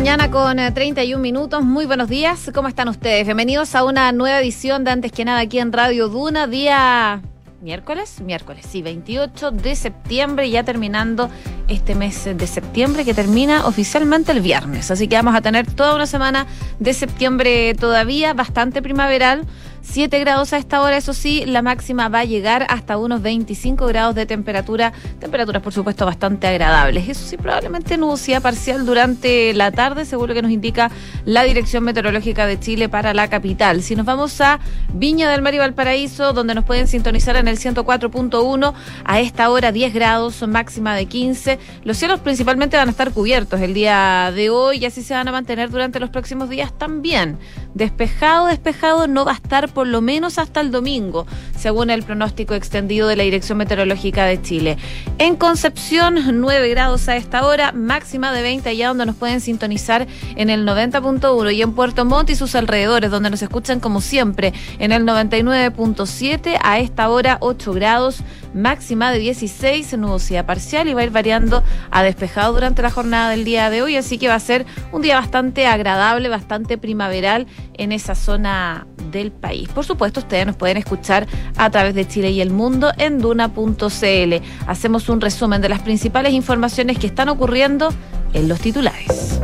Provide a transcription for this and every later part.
6 de la mañana con 31 eh, minutos. Muy buenos días. ¿Cómo están ustedes? Bienvenidos a una nueva edición de Antes que nada aquí en Radio Duna, día miércoles, miércoles, sí, 28 de septiembre, ya terminando este mes de septiembre que termina oficialmente el viernes. Así que vamos a tener toda una semana de septiembre todavía, bastante primaveral 7 grados a esta hora, eso sí, la máxima va a llegar hasta unos 25 grados de temperatura, temperaturas por supuesto bastante agradables. Eso sí, probablemente nubosidad parcial durante la tarde, seguro que nos indica la Dirección Meteorológica de Chile para la capital. Si nos vamos a Viña del Mar y Valparaíso, donde nos pueden sintonizar en el 104.1, a esta hora 10 grados, máxima de 15. Los cielos principalmente van a estar cubiertos el día de hoy y así se van a mantener durante los próximos días también. Despejado, despejado no va a estar por lo menos hasta el domingo, según el pronóstico extendido de la Dirección Meteorológica de Chile. En Concepción, 9 grados a esta hora, máxima de 20 allá donde nos pueden sintonizar en el 90.1 y en Puerto Montt y sus alrededores, donde nos escuchan como siempre en el 99.7 a esta hora 8 grados, máxima de 16, nubosidad parcial y va a ir variando a despejado durante la jornada del día de hoy, así que va a ser un día bastante agradable, bastante primaveral en esa zona del país. Por supuesto, ustedes nos pueden escuchar a través de Chile y el mundo en duna.cl. Hacemos un resumen de las principales informaciones que están ocurriendo en los titulares.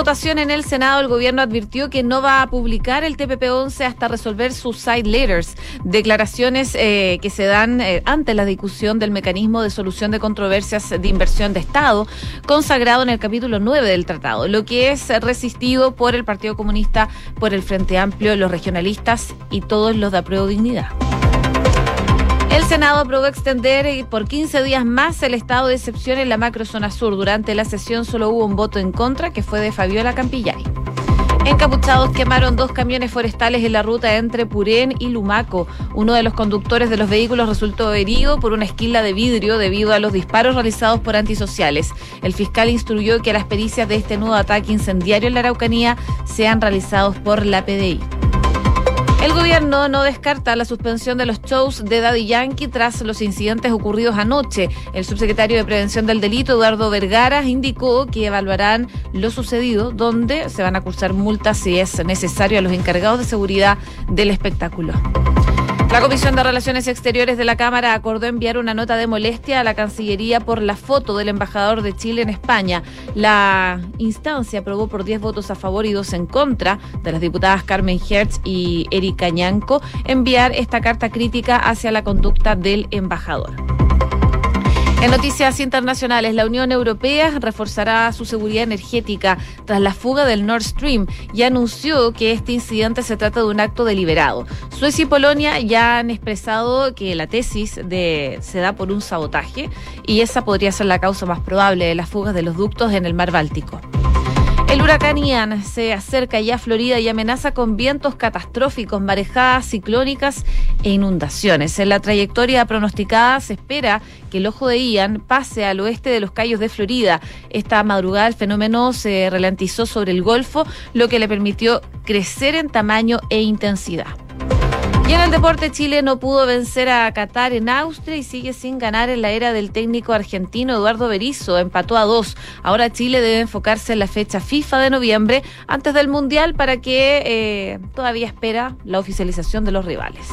Votación en el Senado, el gobierno advirtió que no va a publicar el TPP-11 hasta resolver sus side letters, declaraciones eh, que se dan eh, ante la discusión del mecanismo de solución de controversias de inversión de Estado, consagrado en el capítulo 9 del tratado, lo que es resistido por el Partido Comunista, por el Frente Amplio, los regionalistas y todos los de apruebo dignidad. El Senado aprobó extender eh, por 15 días más el estado de excepción en la macrozona sur. Durante la sesión solo hubo un voto en contra, que fue de Fabiola Campillay. Encapuchados quemaron dos camiones forestales en la ruta entre Purén y Lumaco. Uno de los conductores de los vehículos resultó herido por una esquila de vidrio debido a los disparos realizados por antisociales. El fiscal instruyó que las pericias de este nuevo ataque incendiario en la Araucanía sean realizados por la PDI. El gobierno no descarta la suspensión de los shows de Daddy Yankee tras los incidentes ocurridos anoche. El subsecretario de Prevención del Delito, Eduardo Vergara, indicó que evaluarán lo sucedido, donde se van a cursar multas si es necesario a los encargados de seguridad del espectáculo. La Comisión de Relaciones Exteriores de la Cámara acordó enviar una nota de molestia a la Cancillería por la foto del embajador de Chile en España. La instancia aprobó por 10 votos a favor y 2 en contra de las diputadas Carmen Hertz y Erika Ñanco enviar esta carta crítica hacia la conducta del embajador. En noticias internacionales, la Unión Europea reforzará su seguridad energética tras la fuga del Nord Stream y anunció que este incidente se trata de un acto deliberado. Suecia y Polonia ya han expresado que la tesis de, se da por un sabotaje y esa podría ser la causa más probable de las fugas de los ductos en el mar Báltico. El huracán Ian se acerca ya a Florida y amenaza con vientos catastróficos, marejadas ciclónicas e inundaciones. En la trayectoria pronosticada se espera que el ojo de Ian pase al oeste de los Cayos de Florida. Esta madrugada el fenómeno se ralentizó sobre el Golfo, lo que le permitió crecer en tamaño e intensidad. Y en el deporte, Chile no pudo vencer a Qatar en Austria y sigue sin ganar en la era del técnico argentino Eduardo Berizzo. Empató a dos. Ahora Chile debe enfocarse en la fecha FIFA de noviembre antes del Mundial para que eh, todavía espera la oficialización de los rivales.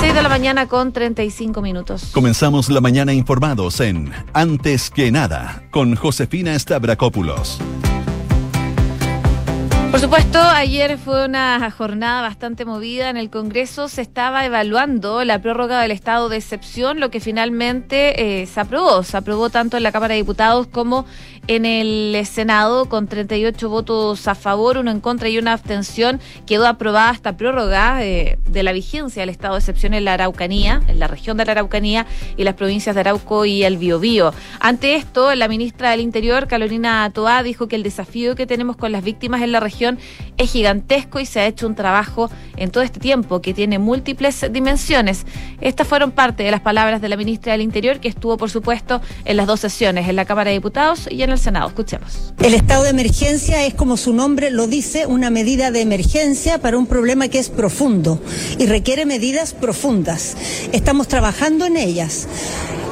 6 de la mañana con 35 minutos. Comenzamos la mañana informados en Antes que nada con Josefina Stavrakopoulos. Por supuesto, ayer fue una jornada bastante movida en el Congreso. Se estaba evaluando la prórroga del estado de excepción, lo que finalmente eh, se aprobó. Se aprobó tanto en la Cámara de Diputados como en el Senado con 38 votos a favor, uno en contra y una abstención. Quedó aprobada esta prórroga eh, de la vigencia del estado de excepción en la Araucanía, en la región de la Araucanía y las provincias de Arauco y el Biobío. Ante esto, la ministra del Interior, Carolina Toá, dijo que el desafío que tenemos con las víctimas en la región es gigantesco y se ha hecho un trabajo en todo este tiempo que tiene múltiples dimensiones. Estas fueron parte de las palabras de la ministra del Interior que estuvo, por supuesto, en las dos sesiones, en la Cámara de Diputados y en el Senado. Escuchemos. El estado de emergencia es, como su nombre lo dice, una medida de emergencia para un problema que es profundo y requiere medidas profundas. Estamos trabajando en ellas.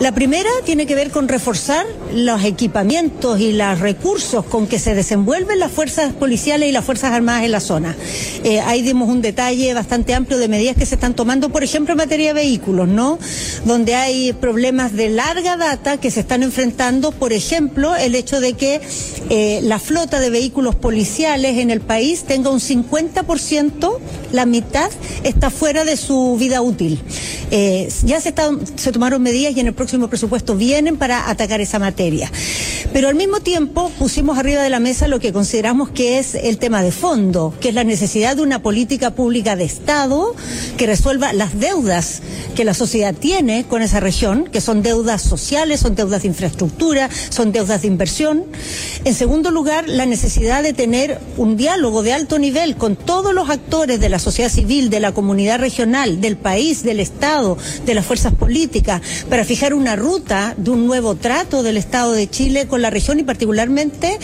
La primera tiene que ver con reforzar los equipamientos y los recursos con que se desenvuelven las fuerzas policiales y las fuerzas armadas en la zona. Eh, ahí dimos un detalle bastante amplio de medidas que se están tomando, por ejemplo, en materia de vehículos, ¿no? Donde hay problemas de larga data que se están enfrentando, por ejemplo, el hecho de que eh, la flota de vehículos policiales en el país tenga un 50%, la mitad está fuera de su vida útil. Eh, ya se, se tomaron medidas y en el próximo presupuesto vienen para atacar esa materia. Pero al mismo tiempo pusimos arriba de la mesa lo que consideramos que es el tema de fondo, que es la necesidad de una política pública de Estado que resuelva las deudas que la sociedad tiene con esa región, que son deudas sociales, son deudas de infraestructura, son deudas de inversión. En segundo lugar, la necesidad de tener un diálogo de alto nivel con todos los actores de la sociedad civil, de la comunidad regional, del país, del Estado, de las fuerzas políticas, para fijar una ruta de un nuevo trato del Estado de Chile con la región y particularmente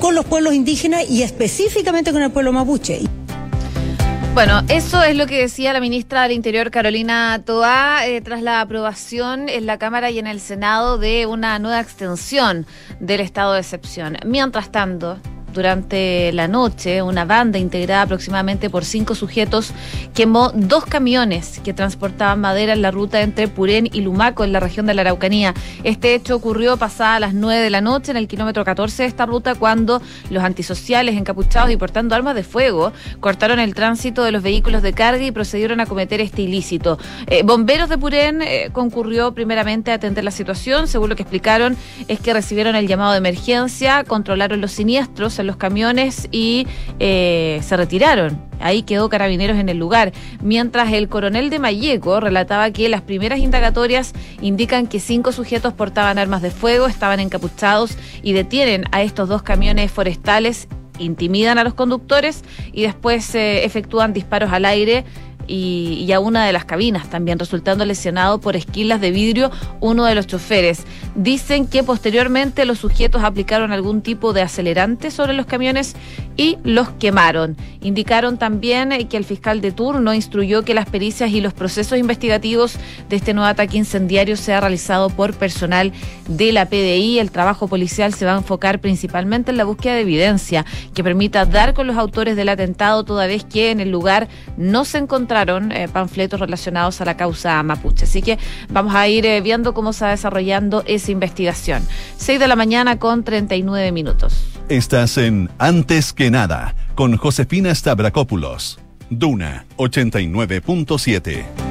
con los pueblos indígenas y específicamente con el pueblo mapuche. Bueno, eso es lo que decía la ministra del Interior, Carolina Toá, eh, tras la aprobación en la Cámara y en el Senado de una nueva extensión del estado de excepción. Mientras tanto, durante la noche, una banda integrada aproximadamente por cinco sujetos quemó dos camiones que transportaban madera en la ruta entre Purén y Lumaco, en la región de la Araucanía. Este hecho ocurrió pasada las nueve de la noche en el kilómetro 14 de esta ruta, cuando los antisociales, encapuchados y portando armas de fuego, cortaron el tránsito de los vehículos de carga y procedieron a cometer este ilícito. Eh, bomberos de Purén eh, concurrió primeramente a atender la situación. Según lo que explicaron, es que recibieron el llamado de emergencia, controlaron los siniestros los camiones y eh, se retiraron. Ahí quedó Carabineros en el lugar. Mientras el coronel de Mayeco relataba que las primeras indagatorias indican que cinco sujetos portaban armas de fuego, estaban encapuchados y detienen a estos dos camiones forestales intimidan a los conductores y después eh, efectúan disparos al aire y, a una de las cabinas también, resultando lesionado por esquilas de vidrio uno de los choferes. Dicen que posteriormente los sujetos aplicaron algún tipo de acelerante sobre los camiones y los quemaron. Indicaron también que el fiscal de turno instruyó que las pericias y los procesos investigativos de este nuevo ataque incendiario sea realizado por personal de la PDI. El trabajo policial se va a enfocar principalmente en la búsqueda de evidencia que permita dar con los autores del atentado, toda vez que en el lugar no se encontraba eh, panfletos relacionados a la causa mapuche. Así que vamos a ir eh, viendo cómo se va desarrollando esa investigación. 6 de la mañana con 39 minutos. Estás en Antes que nada con Josefina Stavrakopoulos. Duna 89.7.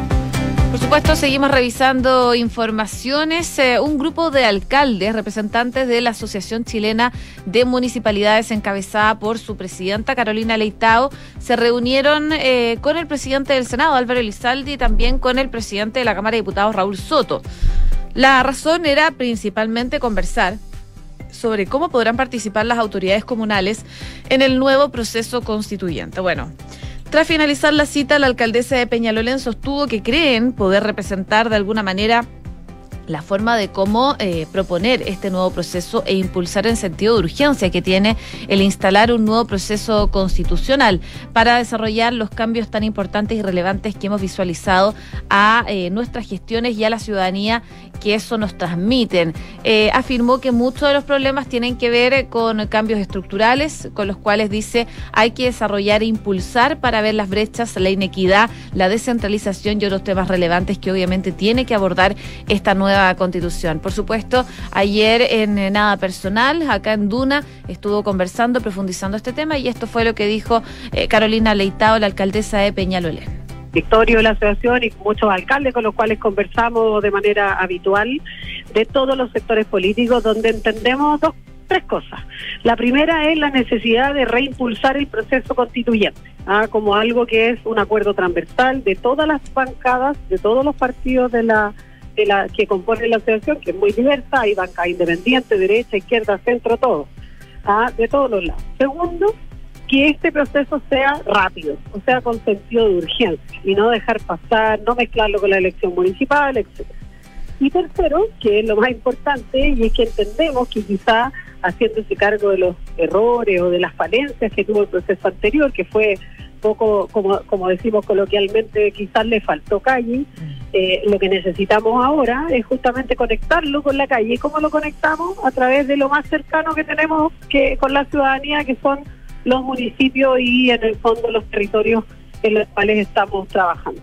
Por supuesto, seguimos revisando informaciones. Eh, un grupo de alcaldes, representantes de la Asociación Chilena de Municipalidades, encabezada por su presidenta Carolina Leitao, se reunieron eh, con el presidente del Senado, Álvaro Elizalde, y también con el presidente de la Cámara de Diputados, Raúl Soto. La razón era principalmente conversar sobre cómo podrán participar las autoridades comunales en el nuevo proceso constituyente. Bueno. Tras finalizar la cita, la alcaldesa de Peñalolén sostuvo que creen poder representar de alguna manera la forma de cómo eh, proponer este nuevo proceso e impulsar en sentido de urgencia que tiene el instalar un nuevo proceso constitucional para desarrollar los cambios tan importantes y relevantes que hemos visualizado a eh, nuestras gestiones y a la ciudadanía que eso nos transmiten. Eh, afirmó que muchos de los problemas tienen que ver con cambios estructurales, con los cuales dice hay que desarrollar e impulsar para ver las brechas, la inequidad, la descentralización y otros temas relevantes que obviamente tiene que abordar esta nueva constitución. Por supuesto, ayer en eh, Nada Personal, acá en Duna, estuvo conversando, profundizando este tema y esto fue lo que dijo eh, Carolina Leitao, la alcaldesa de Peñalolén. De la asociación y muchos alcaldes con los cuales conversamos de manera habitual de todos los sectores políticos donde entendemos dos tres cosas. La primera es la necesidad de reimpulsar el proceso constituyente, ¿ah? como algo que es un acuerdo transversal de todas las bancadas, de todos los partidos de la la que compone la asociación, que es muy diversa, hay banca independiente, derecha, izquierda, centro, todo, ¿ah? de todos los lados. Segundo, que este proceso sea rápido, o sea, con sentido de urgencia y no dejar pasar, no mezclarlo con la elección municipal, etcétera. Y tercero, que es lo más importante, y es que entendemos que quizá haciéndose cargo de los errores o de las falencias que tuvo el proceso anterior, que fue poco, como, como decimos coloquialmente, quizás le faltó calle, eh, lo que necesitamos ahora es justamente conectarlo con la calle. ¿Y cómo lo conectamos? A través de lo más cercano que tenemos que con la ciudadanía, que son los municipios y en el fondo los territorios en los cuales estamos trabajando.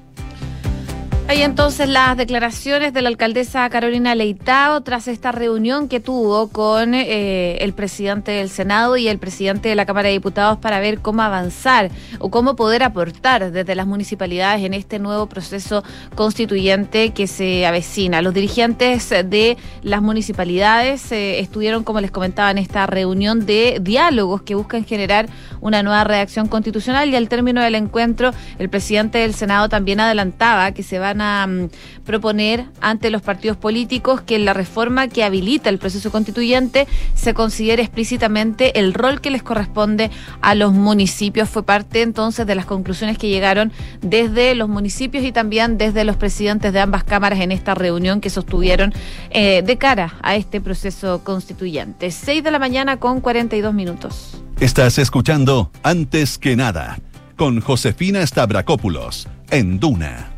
Hay entonces las declaraciones de la alcaldesa Carolina Leitao tras esta reunión que tuvo con eh, el presidente del Senado y el presidente de la Cámara de Diputados para ver cómo avanzar o cómo poder aportar desde las municipalidades en este nuevo proceso constituyente que se avecina. Los dirigentes de las municipalidades eh, estuvieron, como les comentaba, en esta reunión de diálogos que buscan generar una nueva redacción constitucional y al término del encuentro el presidente del Senado también adelantaba que se va a mm, proponer ante los partidos políticos que en la reforma que habilita el proceso constituyente se considere explícitamente el rol que les corresponde a los municipios. Fue parte entonces de las conclusiones que llegaron desde los municipios y también desde los presidentes de ambas cámaras en esta reunión que sostuvieron eh, de cara a este proceso constituyente. 6 de la mañana con 42 minutos. Estás escuchando Antes que nada con Josefina Stavrakopoulos en Duna.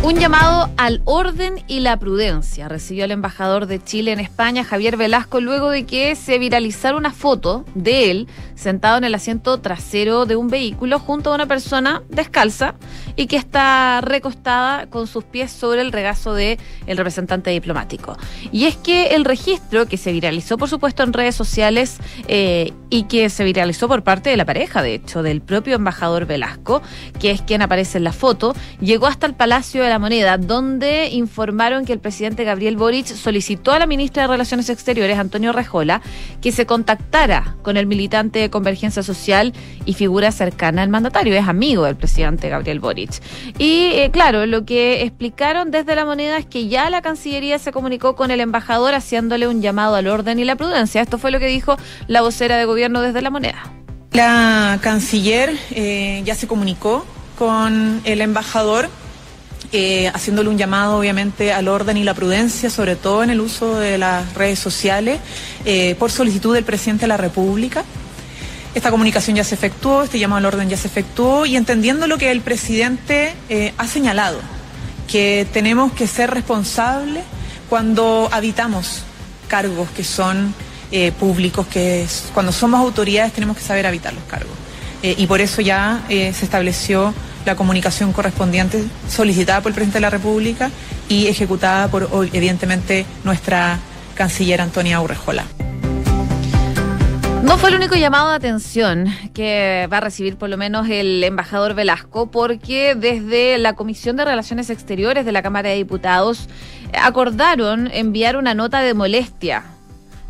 Un llamado al orden y la prudencia recibió el embajador de Chile en España, Javier Velasco, luego de que se viralizara una foto de él sentado en el asiento trasero de un vehículo junto a una persona descalza y que está recostada con sus pies sobre el regazo del el representante diplomático. Y es que el registro que se viralizó, por supuesto, en redes sociales eh, y que se viralizó por parte de la pareja, de hecho, del propio embajador Velasco, que es quien aparece en la foto, llegó hasta el Palacio de la Moneda, donde informaron que el presidente Gabriel Boric solicitó a la ministra de Relaciones Exteriores, Antonio Rejola, que se contactara con el militante de Convergencia Social y figura cercana al mandatario, es amigo del presidente Gabriel Boric. Y eh, claro, lo que explicaron desde la moneda es que ya la Cancillería se comunicó con el embajador haciéndole un llamado al orden y la prudencia. Esto fue lo que dijo la vocera de gobierno desde la moneda. La canciller eh, ya se comunicó con el embajador eh, haciéndole un llamado obviamente al orden y la prudencia, sobre todo en el uso de las redes sociales, eh, por solicitud del presidente de la República. Esta comunicación ya se efectuó, este llamado al orden ya se efectuó y entendiendo lo que el presidente eh, ha señalado, que tenemos que ser responsables cuando habitamos cargos que son públicos, que cuando somos autoridades tenemos que saber habitar los cargos. y por eso ya se estableció la comunicación correspondiente solicitada por el presidente de la República y ejecutada por, evidentemente, nuestra canciller Antonia Urrejola. No fue el único llamado de atención que va a recibir por lo menos el embajador Velasco, porque desde la Comisión de Relaciones Exteriores de la Cámara de Diputados acordaron enviar una nota de molestia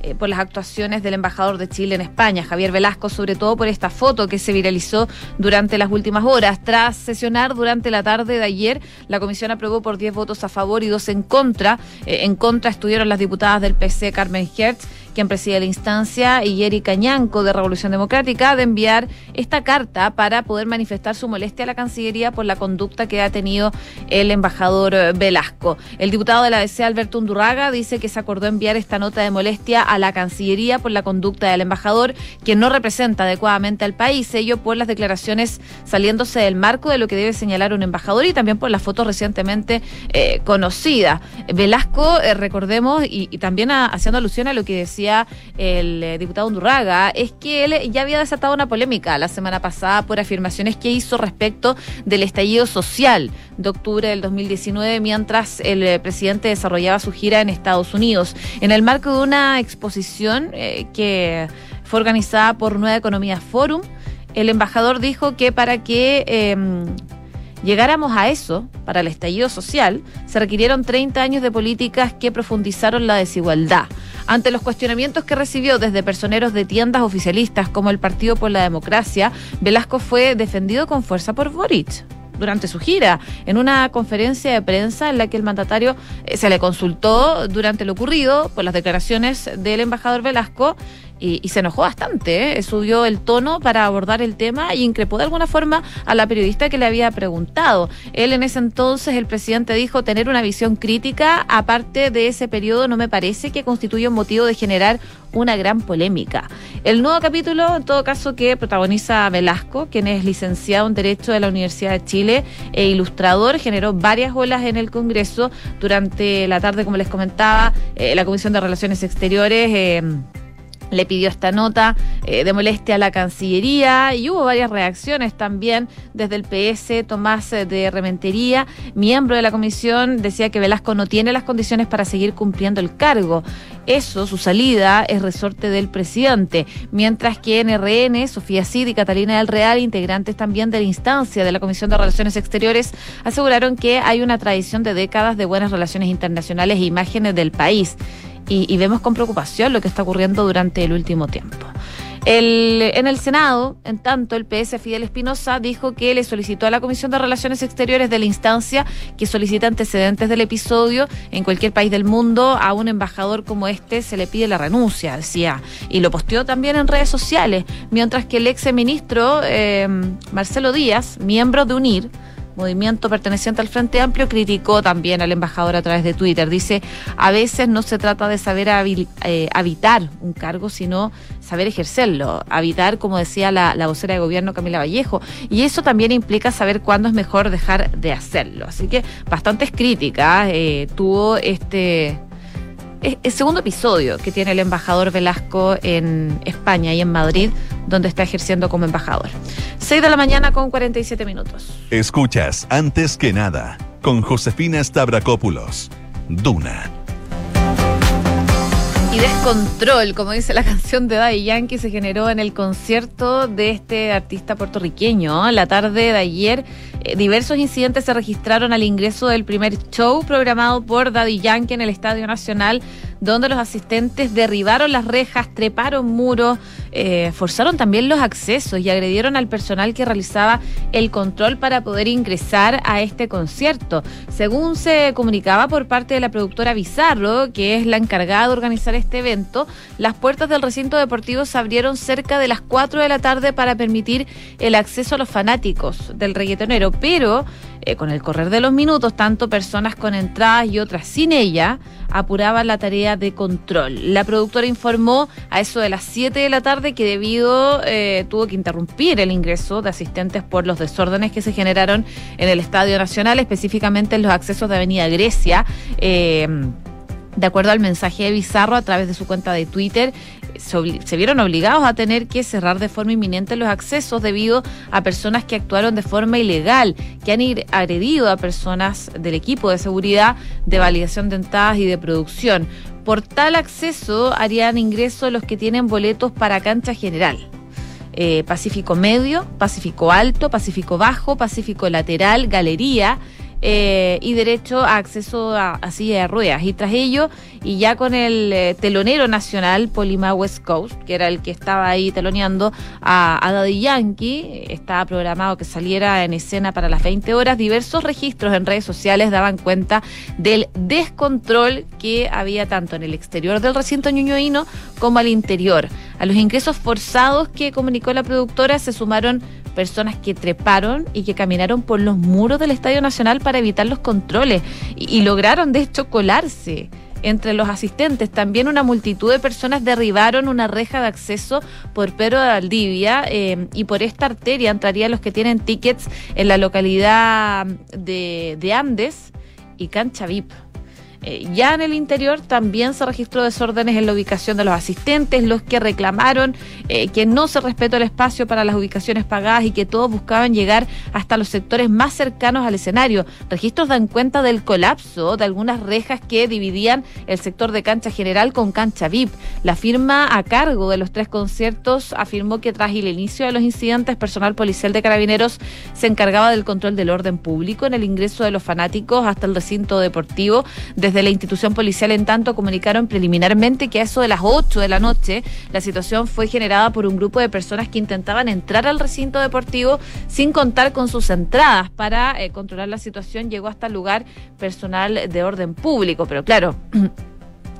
eh, por las actuaciones del embajador de Chile en España, Javier Velasco, sobre todo por esta foto que se viralizó durante las últimas horas. Tras sesionar durante la tarde de ayer, la comisión aprobó por 10 votos a favor y dos en contra. Eh, en contra estuvieron las diputadas del PC, Carmen Hertz, quien preside la instancia, y Erika Ñanco de Revolución Democrática, de enviar esta carta para poder manifestar su molestia a la Cancillería por la conducta que ha tenido el embajador Velasco. El diputado de la DC, Alberto Undurraga, dice que se acordó enviar esta nota de molestia a la Cancillería por la conducta del embajador, quien no representa adecuadamente al país, ello por las declaraciones saliéndose del marco de lo que debe señalar un embajador y también por las fotos recientemente eh, conocidas. Velasco, eh, recordemos, y, también haciendo alusión a lo que decía el eh, diputado Undurraga es que él ya había desatado una polémica la semana pasada por afirmaciones que hizo respecto del estallido social de octubre del 2019 mientras el eh, presidente desarrollaba su gira en Estados Unidos. En el marco de una exposición eh, que fue organizada por Nueva Economía Forum, el embajador dijo que para que em, llegáramos a eso, para el estallido social, se requirieron 30 años de políticas que profundizaron la desigualdad. Ante los cuestionamientos que recibió desde personeros de tiendas oficialistas como el Partido por la Democracia, Velasco fue defendido con fuerza por Boric durante su gira, en una conferencia de prensa en la que el mandatario eh, se le consultó durante lo ocurrido por las declaraciones del embajador Velasco y, se enojó bastante, ¿eh? subió el tono para abordar el tema y increpó de alguna forma a la periodista que le había preguntado. Él en ese entonces, el presidente dijo tener una visión crítica, aparte de ese periodo, no me parece que constituya un motivo de generar una gran polémica. El nuevo capítulo, en todo caso, que protagoniza Velasco, quien es licenciado en Derecho de la Universidad de Chile e ilustrador, generó varias olas en el Congreso durante la tarde, como les comentaba, eh, la Comisión de Relaciones Exteriores. Eh, le pidió esta nota eh, de molestia a la Cancillería y hubo varias reacciones también desde el PS. Tomás eh, de Rementería, miembro de la comisión, decía que Velasco no tiene las condiciones para seguir cumpliendo el cargo. Eso, su salida, es resorte del presidente. Mientras que en RN, Sofía Cid y Catalina del Real, integrantes también de la instancia de la Comisión de Relaciones Exteriores, aseguraron que hay una tradición de décadas de buenas relaciones internacionales e imágenes del país y, vemos con preocupación lo que está ocurriendo durante el último tiempo. en el Senado, en tanto, el PS Fidel Espinosa dijo que le solicitó a la Comisión de Relaciones Exteriores de la instancia que solicita antecedentes del episodio en cualquier país del mundo a un embajador como este se le pide la renuncia, decía, y lo posteó también en redes sociales, mientras que el ex ministro eh, Marcelo Díaz, miembro de UNIR, movimiento perteneciente al Frente Amplio, criticó también al embajador a través de Twitter. Dice, a veces no se trata de saber eh, habitar un cargo, sino saber ejercerlo. Habitar, como decía la, vocera de gobierno Camila Vallejo. Y eso también implica saber cuándo es mejor dejar de hacerlo. Así que bastantes críticas eh, tuvo este el segundo episodio que tiene el embajador Velasco en España y en Madrid, donde está ejerciendo como embajador. 6 de la mañana con 47 minutos. Escuchas, antes que nada, con Josefina Stavrakopoulos. Duna. Y descontrol, como dice la canción de Daddy Yankee, se generó en el concierto de este artista puertorriqueño. La tarde de ayer, eh, diversos incidentes se registraron al ingreso del primer show programado por Daddy Yankee en el Estadio Nacional donde los asistentes derribaron las rejas, treparon muros, eh, forzaron también los accesos y agredieron al personal que realizaba el control para poder ingresar a este concierto. Según se comunicaba por parte de la productora Bizarro, que es la encargada de organizar este evento, las puertas del recinto deportivo se abrieron cerca de las 4 de la tarde para permitir el acceso a los fanáticos del reggaetonero, pero eh, con el correr de los minutos, tanto personas con entradas y otras sin ella apuraban la tarea de control. La productora informó a eso de las 7 de la tarde que debido eh, tuvo que interrumpir el ingreso de asistentes por los desórdenes que se generaron en el Estadio Nacional, específicamente en los accesos de Avenida Grecia. Eh, de acuerdo al mensaje de Bizarro a través de su cuenta de Twitter, se, vieron obligados a tener que cerrar de forma inminente los accesos debido a personas que actuaron de forma ilegal, que han agredido a personas del equipo de seguridad, de validación de entradas y de producción. Por tal acceso harían ingreso los que tienen boletos para cancha general. Eh, Pacífico Medio, Pacífico Alto, Pacífico Bajo, Pacífico Lateral, Galería eh, y derecho a acceso a, silla de ruedas. Y tras ello, y ya con el eh, telonero nacional, Polima West Coast, que era el que estaba ahí teloneando a, a, Daddy Yankee, estaba programado que saliera en escena para las 20 horas, diversos registros en redes sociales daban cuenta del descontrol que había tanto en el exterior del recinto ñuñoíno como al interior. A los ingresos forzados que comunicó la productora se sumaron personas que treparon y que caminaron por los muros del Estadio Nacional para evitar los controles y, lograron de hecho colarse entre los asistentes. También una multitud de personas derribaron una reja de acceso por Pedro de Valdivia eh, y por esta arteria entrarían los que tienen tickets en la localidad de, de Andes y Cancha VIP. Eh, ya en el interior también se registró desórdenes en la ubicación de los asistentes, los que reclamaron eh, que no se respetó el espacio para las ubicaciones pagadas y que todos buscaban llegar hasta los sectores más cercanos al escenario. Registros dan cuenta del colapso de algunas rejas que dividían el sector de cancha general con cancha VIP. La firma a cargo de los tres conciertos afirmó que tras el inicio de los incidentes, personal policial de carabineros se encargaba del control del orden público en el ingreso de los fanáticos hasta el recinto deportivo. Desde la institución policial, en tanto, comunicaron preliminarmente que a eso de las 8 de la noche la situación fue generada por un grupo de personas que intentaban entrar al recinto deportivo sin contar con sus entradas. Para eh, controlar la situación llegó hasta el lugar personal de orden público. Pero claro.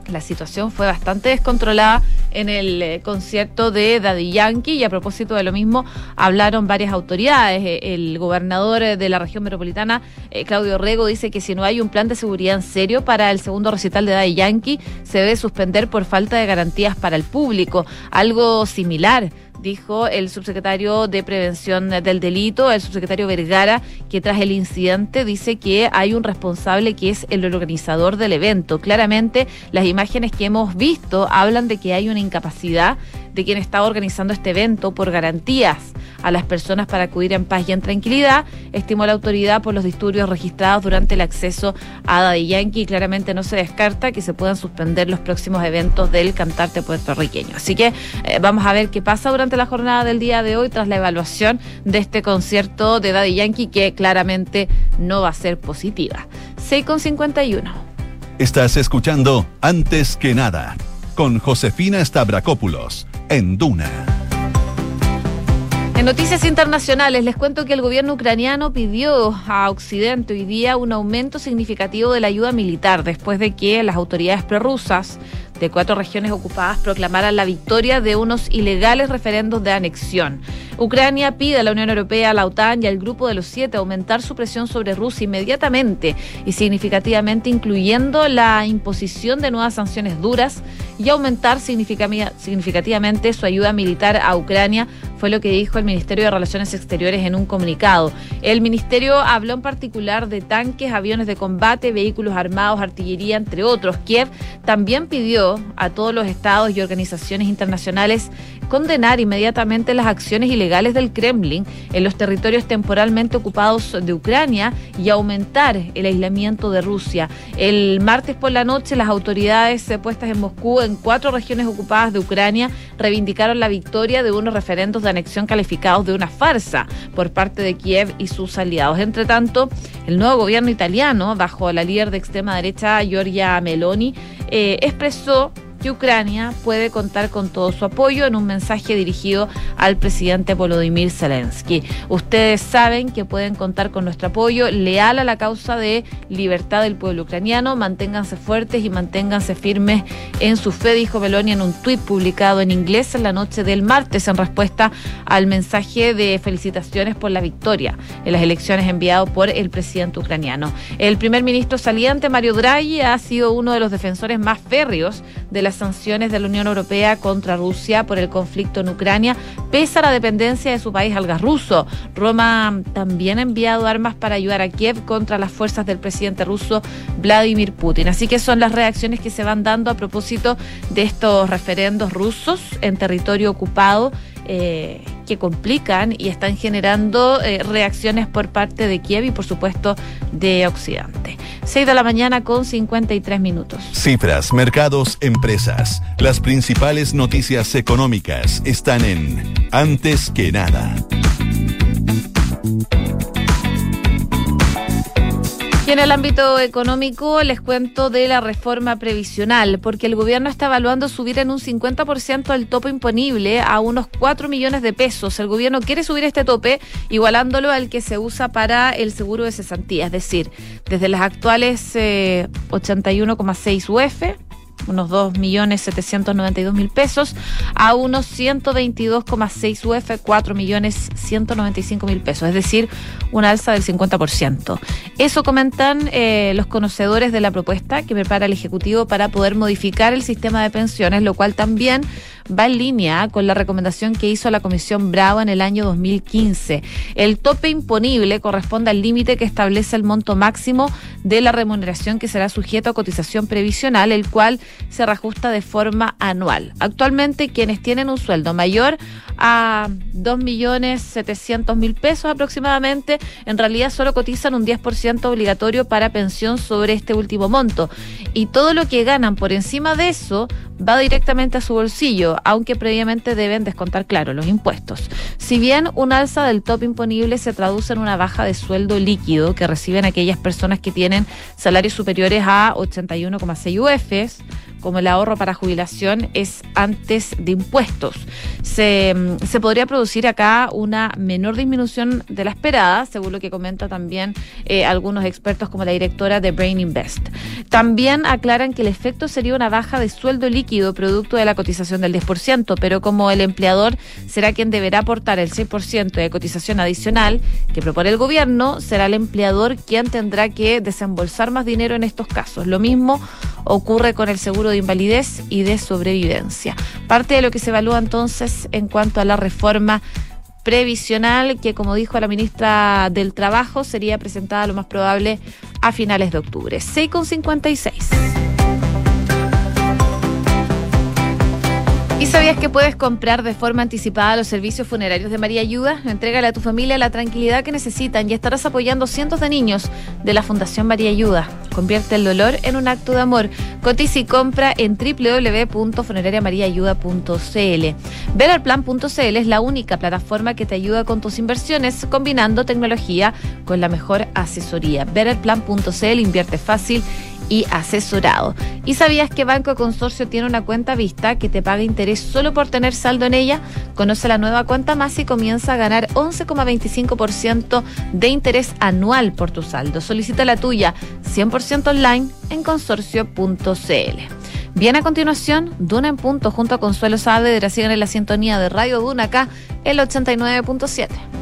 la situación fue bastante descontrolada en el eh, concierto de Daddy Yankee y a propósito de lo mismo hablaron varias autoridades. Eh, el gobernador eh, de la región metropolitana, Claudio Rego, dice que si no hay un plan de seguridad en serio para el segundo recital de Daddy Yankee, se debe suspender por falta de garantías para el público. Algo similar dijo el subsecretario de Prevención del Delito, el subsecretario Vergara, que tras el incidente dice que hay un responsable que es el organizador del evento. Claramente, las imágenes que hemos visto hablan de que hay una incapacidad de quien está organizando este evento por garantías a las personas para acudir en paz y en tranquilidad, estimó la autoridad por los disturbios registrados durante el acceso a Daddy Yankee y claramente no se descarta que se puedan suspender los próximos eventos del cantante puertorriqueño. Así que eh, vamos a ver qué pasa durante la jornada del día de hoy tras la evaluación de este concierto de Daddy Yankee que claramente no va a ser positiva. 6,51. Estás escuchando Antes que nada con Josefina Stavrakopoulos en Duna. En noticias internacionales les cuento que el gobierno ucraniano pidió a Occidente hoy día un aumento significativo de la ayuda militar después de que las autoridades prorrusas de cuatro regiones ocupadas proclamaran la victoria de unos ilegales referendos de anexión. Ucrania pide a la Unión Europea, a la OTAN y al Grupo de los Siete aumentar su presión sobre Rusia inmediatamente y significativamente, incluyendo la imposición de nuevas sanciones duras y aumentar significativamente su ayuda militar a Ucrania, fue lo que dijo el Ministerio de Relaciones Exteriores en un comunicado. El ministerio habló en particular de tanques, aviones de combate, vehículos armados, artillería, entre otros. Kiev también pidió a todos los estados y organizaciones internacionales condenar inmediatamente las acciones ilegales del Kremlin en los territorios temporalmente ocupados de Ucrania y aumentar el aislamiento de Rusia. El martes por la noche las autoridades puestas en Moscú en cuatro regiones ocupadas de Ucrania reivindicaron la victoria de unos referendos de anexión calificados de una farsa por parte de Kiev y sus aliados. Entre tanto, el nuevo gobierno italiano, bajo la líder de extrema derecha Giorgia Meloni, eh, expresó que Ucrania puede contar con todo su apoyo en un mensaje dirigido al presidente Volodymyr Zelensky. Ustedes saben que pueden contar con nuestro apoyo leal a la causa de libertad del pueblo ucraniano. Manténganse fuertes y manténganse firmes en su fe, dijo Meloni en un tuit publicado en inglés en la noche del martes en respuesta al mensaje de felicitaciones por la victoria en las elecciones enviado por el presidente ucraniano. El primer ministro saliente, Mario Draghi, ha sido uno de los defensores más férreos de la las sanciones de la Unión Europea contra Rusia por el conflicto en Ucrania, pese a la dependencia de su país al gas ruso. Roma también ha enviado armas para ayudar a Kiev contra las fuerzas del presidente ruso Vladimir Putin. Así que son las reacciones que se van dando a propósito de estos referendos rusos en territorio ocupado eh, que complican y están generando eh, reacciones por parte de Kiev y por supuesto de Occidente. 6 de la mañana con 53 minutos. Cifras, mercados, empresas. Las principales noticias económicas están en Antes que nada. En el ámbito económico les cuento de la reforma previsional, porque el gobierno está evaluando subir en un 50% el tope imponible a unos 4 millones de pesos. El gobierno quiere subir este tope igualándolo al que se usa para el seguro de cesantía, es decir, desde las actuales 81,6 eh, UF unos 2.792.000 pesos, a unos 122,6 UF, 4.195.000 pesos, es decir, una alza del 50%. Eso comentan eh, los conocedores de la propuesta que prepara el Ejecutivo para poder modificar el sistema de pensiones, lo cual también va en línea con la recomendación que hizo la Comisión Bravo en el año 2015. El tope imponible corresponde al límite que establece el monto máximo de la remuneración que será sujeto a cotización previsional, el cual se reajusta de forma anual. Actualmente, quienes tienen un sueldo mayor a 2.700.000 pesos aproximadamente, en realidad solo cotizan un 10% obligatorio para pensión sobre este último monto. Y todo lo que ganan por encima de eso va directamente a su bolsillo, aunque previamente deben descontar, claro, los impuestos. Si bien un alza del top imponible se traduce en una baja de sueldo líquido que reciben aquellas personas que tienen salarios superiores a 81,6 UFs, como el ahorro para jubilación, es antes de impuestos. Se, mm, se podría producir acá una menor disminución de la esperada, según lo que comenta también eh, algunos expertos como la directora de Brain Invest. También aclaran que el efecto sería una baja de sueldo líquido producto de la cotización del 10%, pero como el empleador será quien deberá aportar el 6% de cotización adicional que propone el gobierno, será el empleador quien tendrá que desembolsar más dinero en estos casos. Lo mismo ocurre con el seguro de invalidez y de sobrevivencia. Parte de lo que se evalúa entonces en cuanto a la reforma previsional que, como dijo la ministra del Trabajo, sería presentada lo más probable a finales de octubre. 6,56. ¿Y sabías que puedes comprar de forma anticipada los servicios funerarios de María Ayuda? Entrégale a tu familia la tranquilidad que necesitan y estarás apoyando cientos de niños de la Fundación María Ayuda. Convierte el dolor en un acto de amor. Cotiza y compra en www.funerariamariaayuda.cl. Veralplan.cl es la única plataforma que te ayuda con tus inversiones, combinando tecnología con la mejor asesoría. Veralplan.cl invierte fácil y asesorado. ¿Y sabías que Banco Consorcio tiene una cuenta vista que te paga interés solo por tener saldo en ella? Conoce la nueva cuenta más y comienza a ganar 11,25% de interés anual por tu saldo. Solicita la tuya 100% online en consorcio.cl. Bien, a continuación, Duna en punto junto a Consuelo Saavedra siguen en la sintonía de Radio Duna acá, el 89.7.